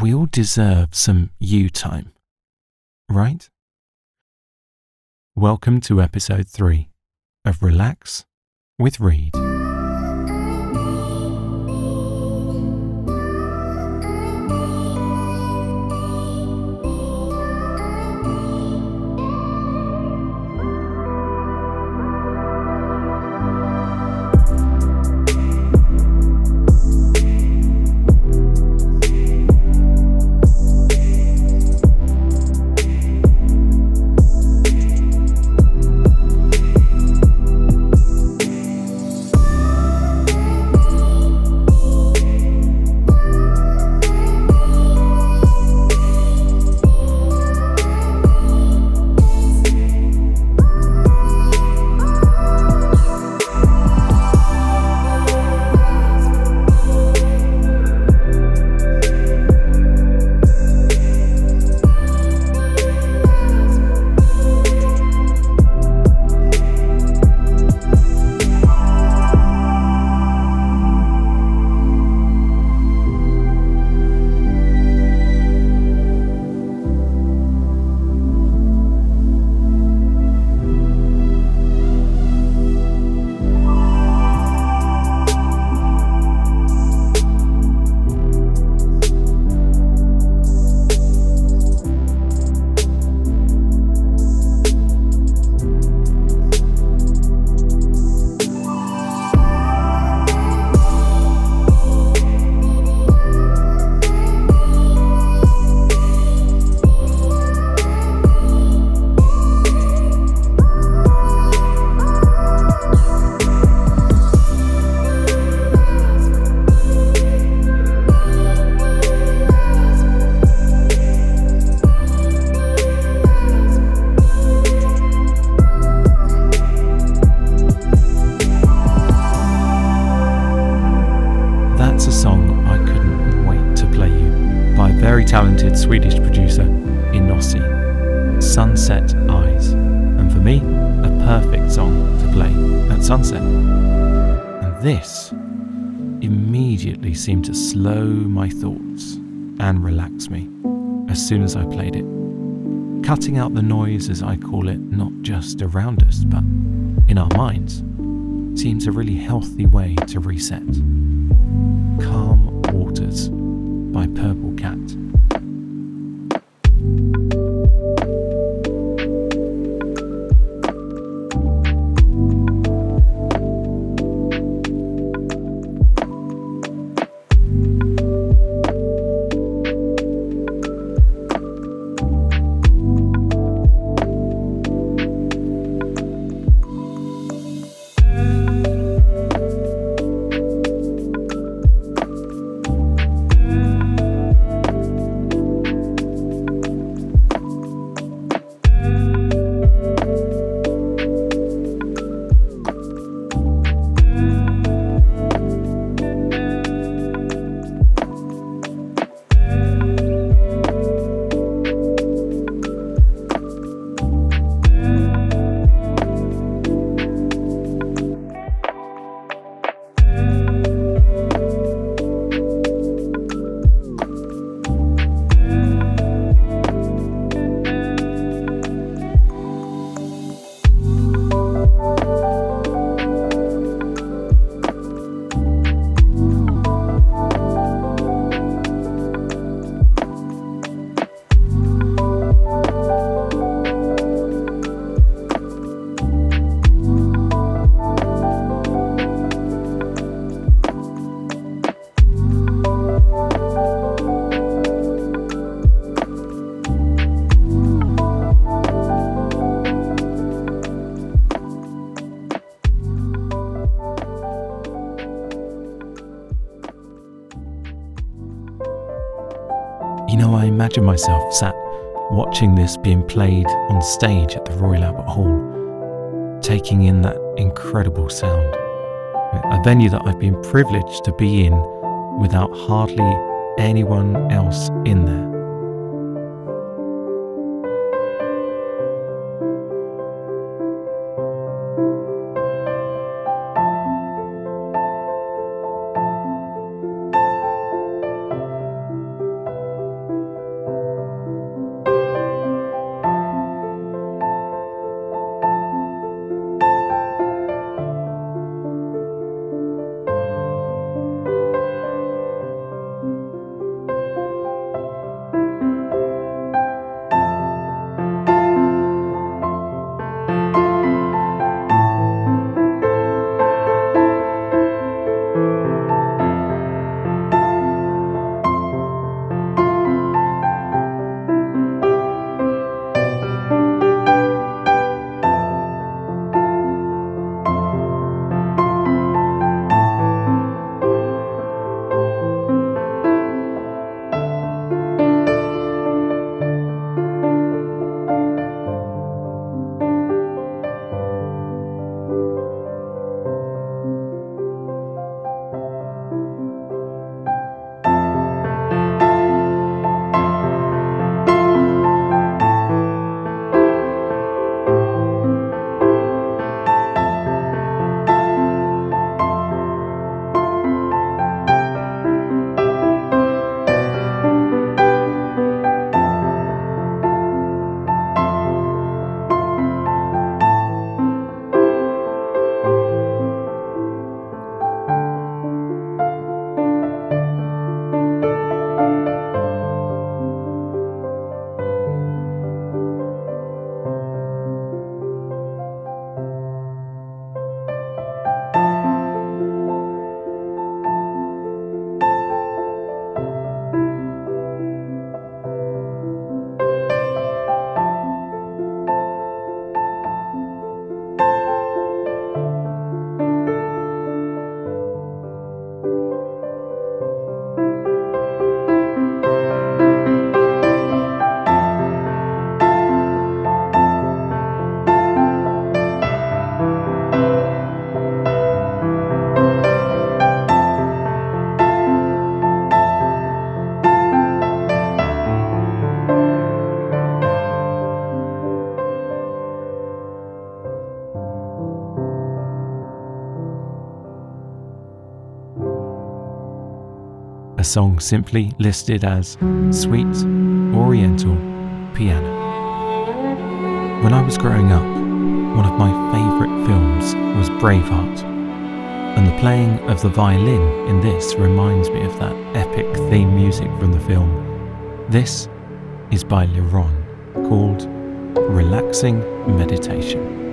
we all deserve some you time, right? Welcome to episode 3 of Relax with Reed. This immediately seemed to slow my thoughts and relax me as soon as I played it. Cutting out the noise, as I call it, not just around us, but in our minds, seems a really healthy way to reset. Calm Waters by Purple Cat. You know, I imagine myself sat watching this being played on stage at the Royal Albert Hall, taking in that incredible sound. A venue that I've been privileged to be in without hardly anyone else in there. Song simply listed as Sweet Oriental Piano. When I was growing up, one of my favourite films was Braveheart, and the playing of the violin in this reminds me of that epic theme music from the film. This is by Liron, called Relaxing Meditation.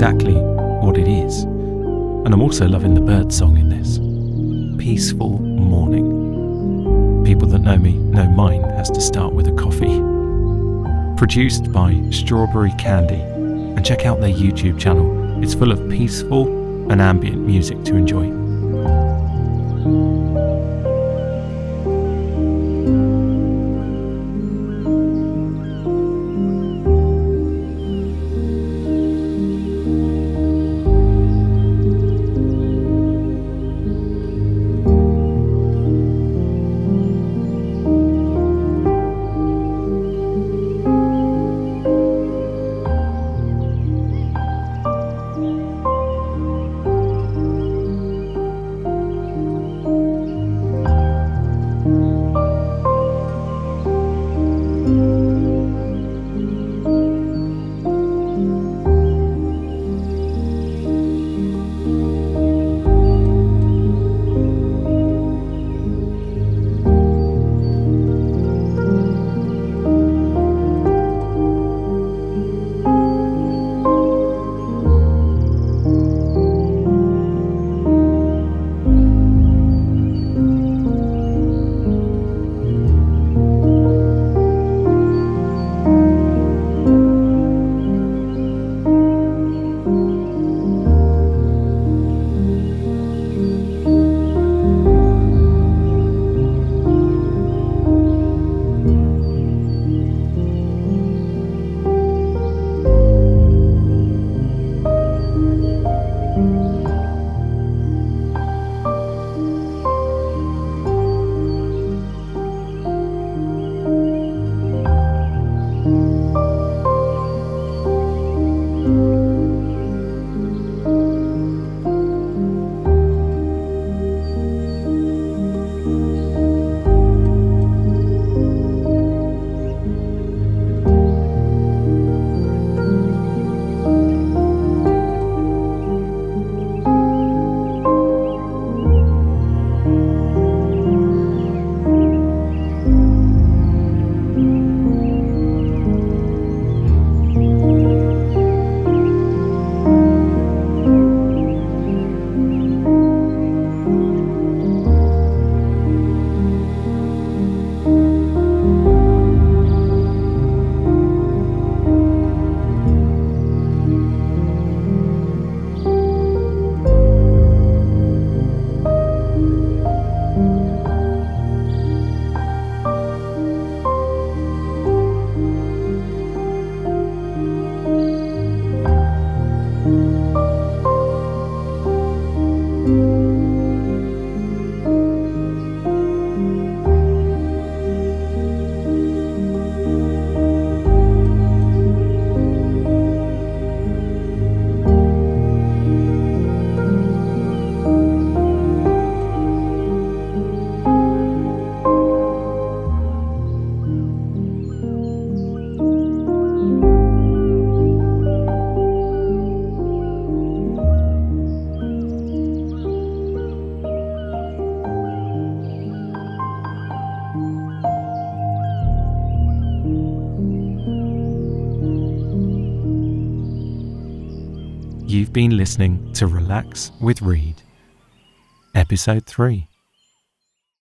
Exactly what it is. And I'm also loving the bird song in this Peaceful Morning. People that know me know mine has to start with a coffee. Produced by Strawberry Candy, and check out their YouTube channel. It's full of peaceful and ambient music to enjoy. You've been listening to Relax with Reed, Episode 3.